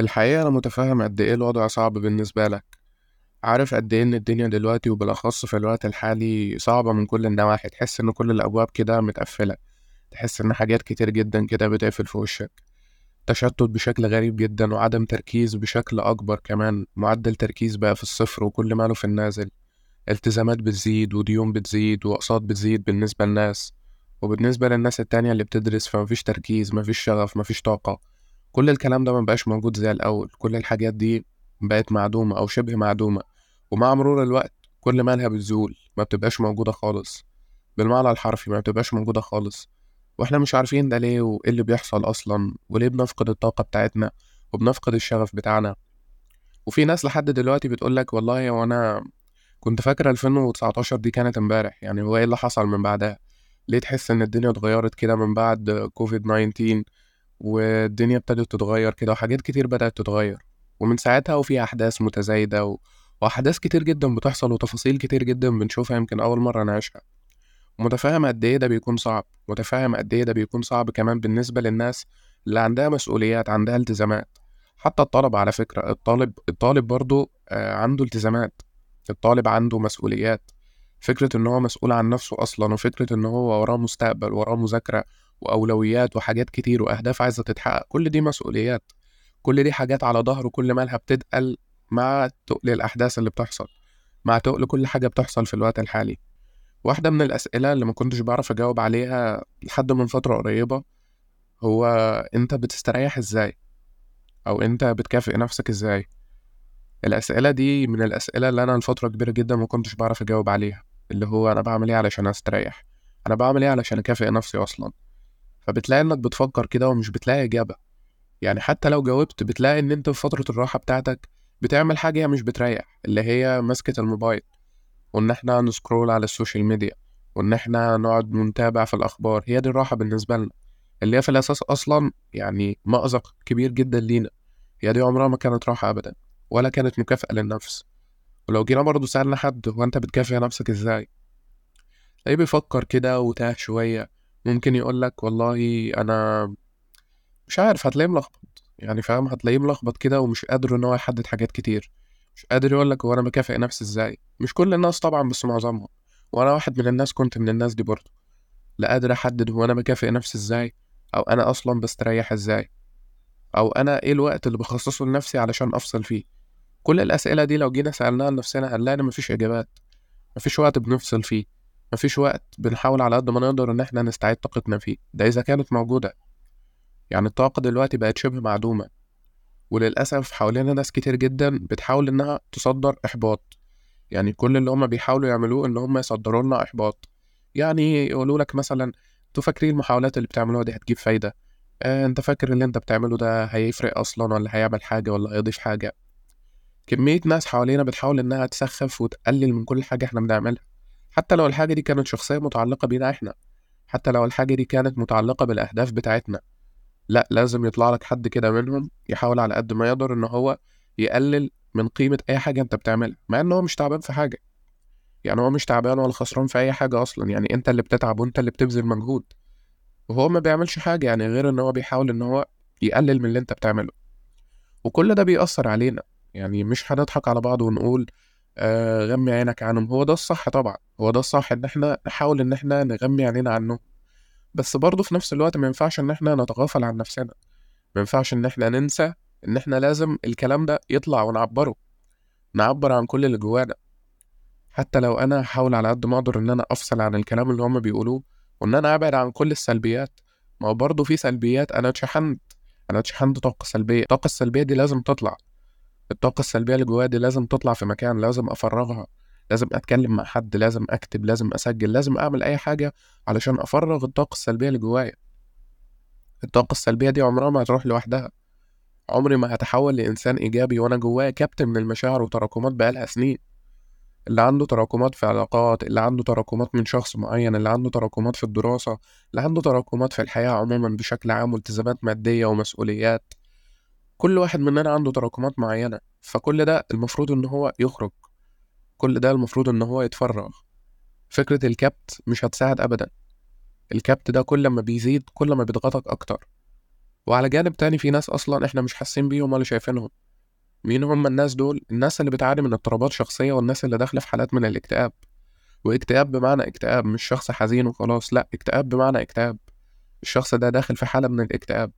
الحقيقة أنا متفهم قد إيه الوضع صعب بالنسبة لك. عارف قد إيه إن الدنيا دلوقتي وبالأخص في الوقت الحالي صعبة من كل النواحي تحس إن كل الأبواب كده متقفلة تحس إن حاجات كتير جدا كده بتقفل في وشك. تشتت بشكل غريب جدا وعدم تركيز بشكل أكبر كمان معدل تركيز بقى في الصفر وكل ماله في النازل. التزامات بتزيد وديون بتزيد وأقساط بتزيد بالنسبة للناس وبالنسبة للناس التانية اللي بتدرس فمفيش تركيز مفيش شغف مفيش طاقة. كل الكلام ده مبقاش موجود زي الأول. كل الحاجات دي بقت معدومة أو شبه معدومة. ومع مرور الوقت كل مالها بتزول ما بتبقاش موجودة خالص. بالمعنى الحرفي ما بتبقاش موجودة خالص. وإحنا مش عارفين ده ليه وإيه اللي بيحصل أصلا وليه بنفقد الطاقة بتاعتنا وبنفقد الشغف بتاعنا. وفي ناس لحد دلوقتي بتقولك والله وأنا كنت فاكر 2019 دي كانت امبارح يعني هو إيه اللي حصل من بعدها؟ ليه تحس إن الدنيا اتغيرت كده من بعد كوفيد 19 والدنيا ابتدت تتغير كده وحاجات كتير بدأت تتغير. ومن ساعتها وفي أحداث متزايدة و... وأحداث كتير جدا بتحصل وتفاصيل كتير جدا بنشوفها يمكن أول مرة نعيشها. متفاهم قد إيه ده بيكون صعب؟ متفاهم قد إيه ده بيكون صعب كمان بالنسبة للناس اللي عندها مسؤوليات عندها التزامات؟ حتى الطلبة على فكرة الطالب الطالب برضه آه، عنده التزامات. الطالب عنده مسؤوليات. فكرة إن هو مسؤول عن نفسه أصلا وفكرة إن هو وراه مستقبل وراه مذاكرة وأولويات وحاجات كتير وأهداف عايزة تتحقق. كل دي مسؤوليات. كل دي حاجات على ظهره كل مالها بتتقل مع تقل الأحداث اللي بتحصل مع تقل كل حاجة بتحصل في الوقت الحالي. واحدة من الأسئلة اللي ما كنتش بعرف أجاوب عليها لحد من فترة قريبة هو أنت بتستريح إزاي؟ أو أنت بتكافئ نفسك إزاي؟ الأسئلة دي من الأسئلة اللي أنا لفترة كبيرة جدا ما كنتش بعرف أجاوب عليها اللي هو أنا بعمل إيه علشان أستريح؟ أنا بعمل إيه علشان أكافئ نفسي أصلا؟ فبتلاقي إنك بتفكر كده ومش بتلاقي إجابة. يعني حتى لو جاوبت بتلاقي إن أنت في فترة الراحة بتاعتك بتعمل حاجة مش بتريح اللي هي مسكة الموبايل وإن إحنا ن scroll على ال social media وإن إحنا نقعد نتابع في الأخبار. هي دي الراحة بالنسبة لنا اللي هي في الأساس أصلا يعني مأزق كبير جدا لينا. هي دي عمرها ما كانت راحة أبدا ولا كانت مكافأة للنفس. ولو جينا برضه سألنا حد هو أنت بتكافئ نفسك إزاي؟ تلاقيه بيفكر كده وتاه شوية ممكن يقولك والله أنا مش عارف هتلاقيه ملخبط. يعني فاهم؟ هتلاقيه ملخبط كده ومش قادر إن هو يحدد حاجات كتير. مش قادر يقولك هو أنا بكافئ نفسي إزاي؟ مش كل الناس طبعا بس معظمهم. وأنا واحد من الناس كنت من الناس دي برضه. لا قادر أحدد هو أنا بكافئ نفسي إزاي؟ أو أنا أصلا بستريح إزاي؟ أو أنا إيه الوقت اللي بخصصه لنفسي علشان أفصل فيه؟ كل الأسئلة دي لو جينا سألناها لنفسنا هنلاقي مفيش إجابات. مفيش وقت بنفصل فيه. مفيش وقت بنحاول على قد ما نقدر إن إحنا نستعيد طاقتنا فيه. ده إذا كانت موجودة. يعني الطاقة دلوقتي بقت شبه معدومة. وللأسف حوالينا ناس كتير جدا بتحاول إنها تصدر إحباط. يعني كل اللي هما بيحاولوا يعملوه إن هما يصدروا لنا إحباط. يعني يقولوا لك مثلا أنتوا فاكرين المحاولات اللي بتعملوها دي هتجيب فايدة؟ آه أنت فاكر اللي أنت بتعمله ده هيفرق أصلا ولا هيعمل حاجة ولا هيضيف حاجة؟ كمية ناس حوالينا بتحاول إنها تسخف وتقلل من كل حاجة إحنا بنعملها. حتى لو الحاجة دي كانت شخصية متعلقة بينا إحنا حتى لو الحاجة دي كانت متعلقة بالأهداف بتاعتنا. لأ لازم يطلع لك حد كده منهم يحاول على قد ما يقدر إن هو يقلل من قيمة أي حاجة أنت بتعملها مع إن هو مش تعبان في حاجة. يعني هو مش تعبان ولا خسران في أي حاجة أصلا يعني أنت اللي بتتعب وأنت اللي بتبذل مجهود. وهو ما بيعملش حاجة يعني غير إن هو بيحاول إن هو يقلل من اللي أنت بتعمله. وكل ده بيأثر علينا يعني مش هنضحك على بعض ونقول آه غمي عينك عنهم. هو ده الصح طبعا. هو ده الصح إن إحنا نحاول إن إحنا نغمي عينينا عنهم. بس برضه في نفس الوقت ما ينفعش إن إحنا نتغافل عن نفسنا. ما ينفعش إن إحنا ننسى إن إحنا لازم الكلام ده يطلع ونعبره. نعبر عن كل اللي جوانا. حتى لو أنا هحاول على قد ما أقدر إن أنا أفصل عن الكلام اللي هما بيقولوه وإن أنا أبعد عن كل السلبيات. ما هو برضه في سلبيات. أنا اتشحنت. أنا اتشحنت طاقة سلبية. الطاقه السلبية دي لازم تطلع. الطاقة السلبية اللي جوايا دي لازم تطلع في مكان لازم أفرغها لازم أتكلم مع حد لازم أكتب لازم أسجل لازم أعمل أي حاجة علشان أفرغ الطاقة السلبية اللي جوايا. الطاقة السلبية دي عمرها ما هتروح لوحدها. عمري ما هتحول لإنسان إيجابي وأنا جوايا كابتن من المشاعر وتراكمات بقالها سنين. اللي عنده تراكمات في علاقات اللي عنده تراكمات من شخص معين اللي عنده تراكمات في الدراسة اللي عنده تراكمات في الحياة عموما بشكل عام والتزامات مادية ومسؤوليات. كل واحد مننا عنده تراكمات معينة فكل ده المفروض إن هو يخرج. كل ده المفروض إن هو يتفرغ. فكرة الكبت مش هتساعد أبدا. الكبت ده كل ما بيزيد كل ما بيضغطك أكتر. وعلى جانب تاني في ناس أصلا إحنا مش حاسين بيهم ولا شايفينهم. مين هم الناس دول؟ الناس اللي بتعاني من اضطرابات شخصية والناس اللي داخلة في حالات من الاكتئاب. واكتئاب بمعنى اكتئاب مش شخص حزين وخلاص لأ اكتئاب بمعنى اكتئاب. الشخص ده داخل في حالة من الاكتئاب.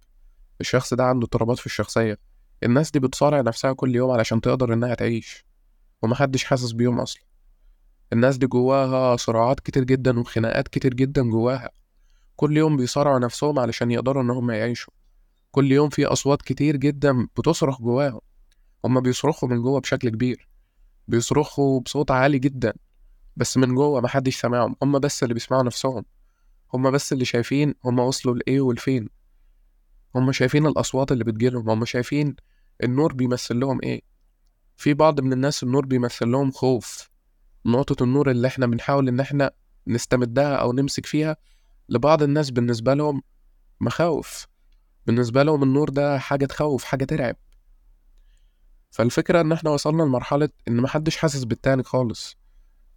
الشخص ده عنده اضطرابات في الشخصية. الناس دي بتصارع نفسها كل يوم علشان تقدر إنها تعيش ومحدش حاسس بيهم أصلا. الناس دي جواها صراعات كتير جدا وخناقات كتير جدا جواها. كل يوم بيصارعوا نفسهم علشان يقدروا إن هم يعيشوا. كل يوم في أصوات كتير جدا بتصرخ جواهم. هما بيصرخوا من جوا بشكل كبير. بيصرخوا بصوت عالي جدا بس من جوا محدش سامعهم. هما بس اللي بيسمعوا نفسهم. هما بس اللي شايفين هما وصلوا لإيه والفين. هما شايفين الأصوات اللي بتجيلهم هما شايفين النور بيمثل لهم إيه؟ في بعض من الناس النور بيمثل لهم خوف. نقطة النور اللي إحنا بنحاول إن إحنا نستمدها أو نمسك فيها لبعض الناس بالنسبة لهم مخاوف. بالنسبة لهم النور ده حاجة تخوف حاجة ترعب. فالفكرة إن إحنا وصلنا لمرحلة إن محدش حاسس بالتاني خالص.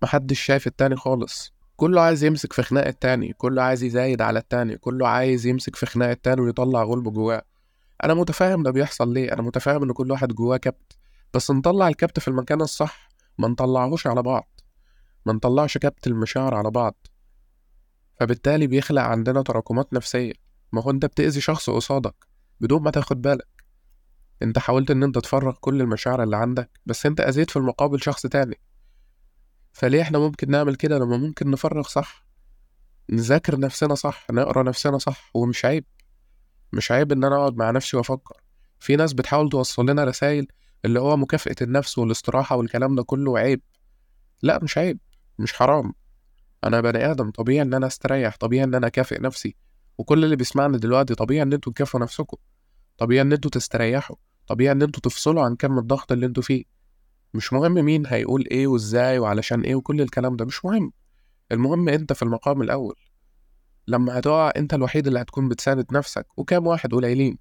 محدش شايف التاني خالص. كله عايز يمسك في خناق التاني كله عايز يزايد على التاني كله عايز يمسك في خناق التاني ويطلع غلبه جواه. أنا متفاهم ده بيحصل ليه أنا متفاهم إن كل واحد جواه كبت بس نطلع الكبت في المكان الصح ما نطلعهوش على بعض ما نطلعش كبت المشاعر على بعض. فبالتالي بيخلق عندنا تراكمات نفسية. ما هو أنت بتأذي شخص قصادك بدون ما تاخد بالك. أنت حاولت إن أنت تفرغ كل المشاعر اللي عندك بس أنت أذيت في المقابل شخص تاني. فليه إحنا ممكن نعمل كده؟ لما ممكن نفرغ صح نذاكر نفسنا صح نقرأ نفسنا صح ومش عيب. مش عيب إن أنا أقعد مع نفسي وأفكر. في ناس بتحاول توصل لنا رسائل اللي هو مكافأة النفس والاستراحة والكلام ده كله عيب. لا مش عيب مش حرام. أنا بني آدم طبيعي إن أنا أستريح طبيعي إن أنا أكافئ نفسي. وكل اللي بيسمعني دلوقتي طبيعي إن أنتوا تكافئوا نفسكم. طبيعي إن أنتوا تستريحوا. طبيعي إن أنتوا تفصلوا عن كم الضغط اللي أنتوا فيه. مش مهم مين هيقول إيه وإزاي وعلشان إيه وكل الكلام ده مش مهم. المهم أنت في المقام الأول. لما هتقع أنت الوحيد اللي هتكون بتساند نفسك وكام واحد قليلين.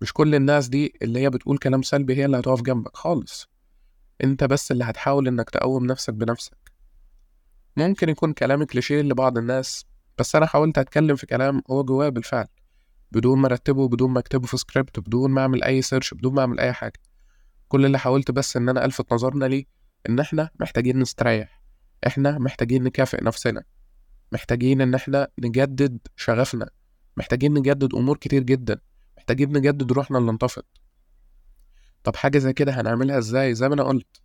مش كل الناس دي اللي هي بتقول كلام سلبي هي اللي هتقف جنبك خالص. أنت بس اللي هتحاول إنك تقوم نفسك بنفسك. ممكن يكون كلامي كليشيه لبعض الناس بس أنا حاولت أتكلم في كلام هو جواه بالفعل. بدون ما أرتبه بدون ما أكتبه في سكريبت بدون ما أعمل أي search بدون ما أعمل أي حاجة. كل اللي حاولت بس إن أنا ألفت نظرنا ليه إن إحنا محتاجين نستريح إحنا محتاجين نكافئ نفسنا محتاجين إن إحنا نجدد شغفنا محتاجين نجدد أمور كتير جدا محتاجين نجدد روحنا اللي انطفت. طب حاجة زي كده هنعملها إزاي؟ زي ما أنا قلت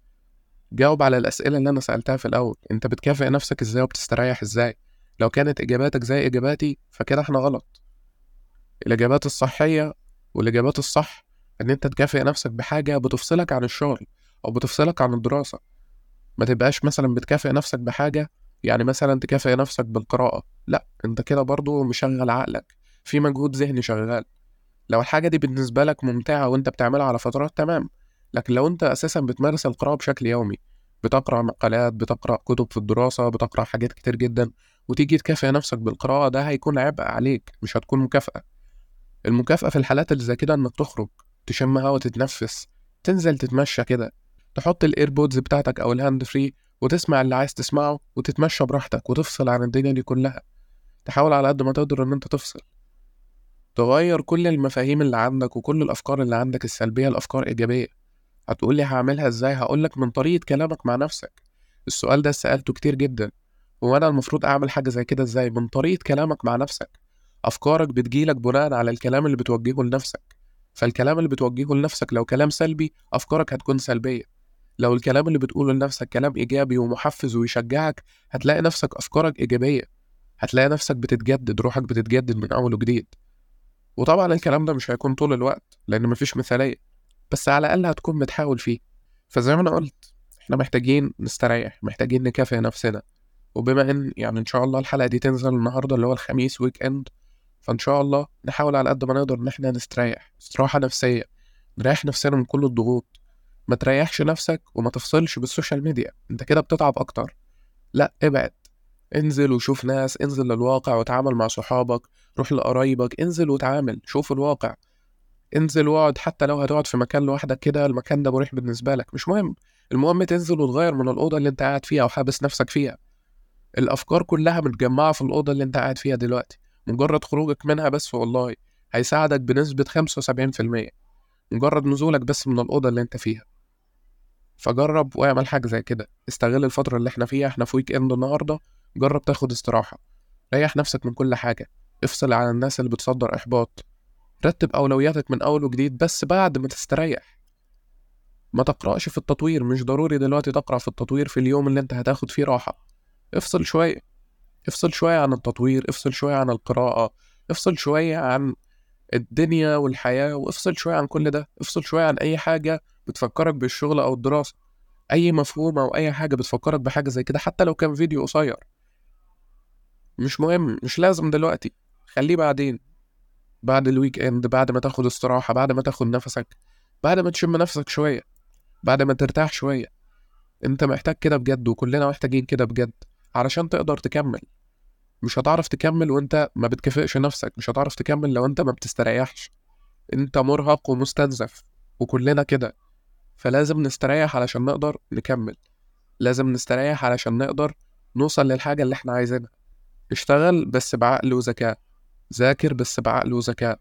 جاوب على الأسئلة اللي أنا سألتها في الأول أنت بتكافئ نفسك إزاي وبتستريح إزاي؟ لو كانت إجاباتك زي إجاباتي فكده إحنا غلط. الإجابات الصحية والإجابات الصح إن أنت تكافئ نفسك بحاجة بتفصلك عن الشغل أو بتفصلك عن الدراسة. ما تبقاش مثلا بتكافئ نفسك بحاجة يعني مثلا تكافئ نفسك بالقراءة. لأ أنت كده برضو مشغل عقلك. في مجهود ذهني شغال. لو الحاجة دي بالنسبة لك ممتعة وأنت بتعملها على فترات تمام. لكن لو أنت أساسا بتمارس القراءة بشكل يومي بتقرأ مقالات بتقرأ كتب في الدراسة بتقرأ حاجات كتير جدا وتيجي تكافئ نفسك بالقراءة ده هيكون عبء عليك مش هتكون مكافأة. المكافأة في الحالات اللي زي كده إنك تخرج. تشم هوا تتنفس تنزل تتمشى كده. تحط ال AirPods بتاعتك أو ال hand free وتسمع اللي عايز تسمعه وتتمشى براحتك وتفصل عن الدنيا دي كلها. تحاول على قد ما تقدر إن أنت تفصل. تغير كل المفاهيم اللي عندك وكل الأفكار اللي عندك السلبية لافكار إيجابية. هتقولي هعملها إزاي؟ هقولك من طريقة كلامك مع نفسك. السؤال ده سألته كتير جدا. هو أنا المفروض أعمل حاجة زي كده إزاي؟ من طريقة كلامك مع نفسك. أفكارك بتجيلك بناء على الكلام اللي بتوجهه لنفسك. فالكلام اللي بتوجهه لنفسك لو كلام سلبي أفكارك هتكون سلبية. لو الكلام اللي بتقوله لنفسك كلام إيجابي ومحفز ويشجعك هتلاقي نفسك أفكارك إيجابية. هتلاقي نفسك بتتجدد روحك بتتجدد من أول وجديد. وطبعا الكلام ده مش هيكون طول الوقت لأن مفيش مثالية. بس على الأقل هتكون بتحاول فيه. فزي ما أنا قلت إحنا محتاجين نستريح محتاجين نكافئ نفسنا. وبما إن يعني إن شاء الله الحلقة دي تنزل النهارده اللي هو الخميس weekend فإن شاء الله نحاول على قد ما نقدر إن إحنا نستريح استراحة نفسية نريح نفسنا من كل الضغوط. ما تريحش نفسك وما تفصلش بال social media. أنت كده بتتعب أكتر. لا ابعد. انزل وشوف ناس انزل للواقع وتعامل مع صحابك روح لقرايبك انزل وتعامل شوف الواقع. انزل واقعد حتى لو هتقعد في مكان لوحدك كده المكان ده مريح بالنسبة لك. مش مهم. المهم تنزل وتغير من الأوضة اللي أنت قاعد فيها وحابس نفسك فيها. الأفكار كلها متجمعة في الأوضة اللي أنت قاعد فيها دلوقتي. مجرد خروجك منها بس والله هيساعدك بنسبة خمسة وسبعين في المية. مجرد نزولك بس من الأوضة اللي أنت فيها. فجرب واعمل حاجة زي كده. استغل الفترة اللي إحنا فيها. إحنا في ويك إند النهاردة. جرب تاخد استراحة. ريح نفسك من كل حاجة. افصل عن الناس اللي بتصدر إحباط. رتب أولوياتك من أول وجديد بس بعد ما تستريح. ما تقرأش في التطوير. مش ضروري دلوقتي تقرأ في التطوير في اليوم اللي أنت هتاخد فيه راحة. افصل شوية. افصل شوية عن التطوير افصل شوية عن القراءة افصل شوية عن الدنيا والحياة وافصل شوية عن كل ده افصل شوية عن أي حاجة بتفكرك بالشغل أو الدراسة. أي مفهوم أو أي حاجة بتفكرك بحاجة زي كده حتى لو كان فيديو قصير. مش مهم مش لازم دلوقتي. خليه بعدين. بعد ال weekend بعد ما تاخد استراحة بعد ما تاخد نفسك بعد ما تشم نفسك شوية بعد ما ترتاح شوية. أنت محتاج كده بجد وكلنا محتاجين كده بجد. علشان تقدر تكمل. مش هتعرف تكمل وانت ما بتكافئش نفسك مش هتعرف تكمل لو انت ما بتستريحش. انت مرهق ومستنزف وكلنا كده. فلازم نستريح علشان نقدر نكمل. لازم نستريح علشان نقدر نوصل للحاجة اللي إحنا عايزينها. اشتغل بس بعقل وذكاء. ذاكر بس بعقل وذكاء.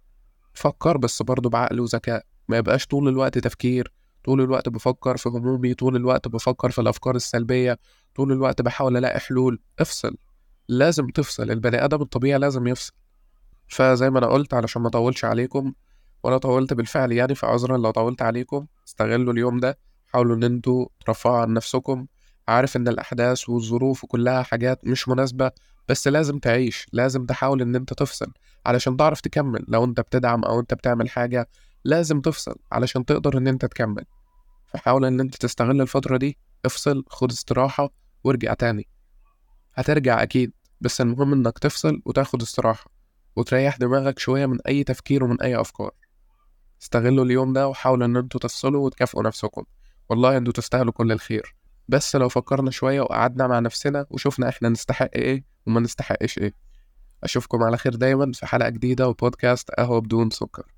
فكر بس برضه بعقل وذكاء. ما يبقاش طول الوقت تفكير طول الوقت بفكر في همومي طول الوقت بفكر في الأفكار السلبية طول الوقت بحاول ألاقي حلول. افصل. لازم تفصل. البني آدم الطبيعي لازم يفصل. فزي ما أنا قلت علشان ما أطولش عليكم وأنا طولت بالفعل يعني فعذرا لو طولت عليكم استغلوا اليوم ده. حاولوا إن أنتوا ترفعوا عن نفسكم. عارف إن الأحداث والظروف وكلها حاجات مش مناسبة بس لازم تعيش. لازم تحاول إن أنت تفصل. علشان تعرف تكمل. لو أنت بتدعم أو أنت بتعمل حاجة لازم تفصل علشان تقدر إن أنت تكمل. فحاول إن أنت تستغل الفترة دي. افصل خد استراحة وارجع تاني. هترجع أكيد بس المهم إنك تفصل وتاخد استراحة وتريح دماغك شوية من أي تفكير ومن أي أفكار. استغلوا اليوم ده وحاولوا إن أنتوا تفصلوا وتكافئوا نفسكم. والله أنتوا تستاهلوا كل الخير. بس لو فكرنا شوية وقعدنا مع نفسنا وشوفنا إحنا نستحق إيه وما نستحقش إيه. أشوفكم على خير دايما في حلقة جديدة وبودكاست قهوة بدون سكر.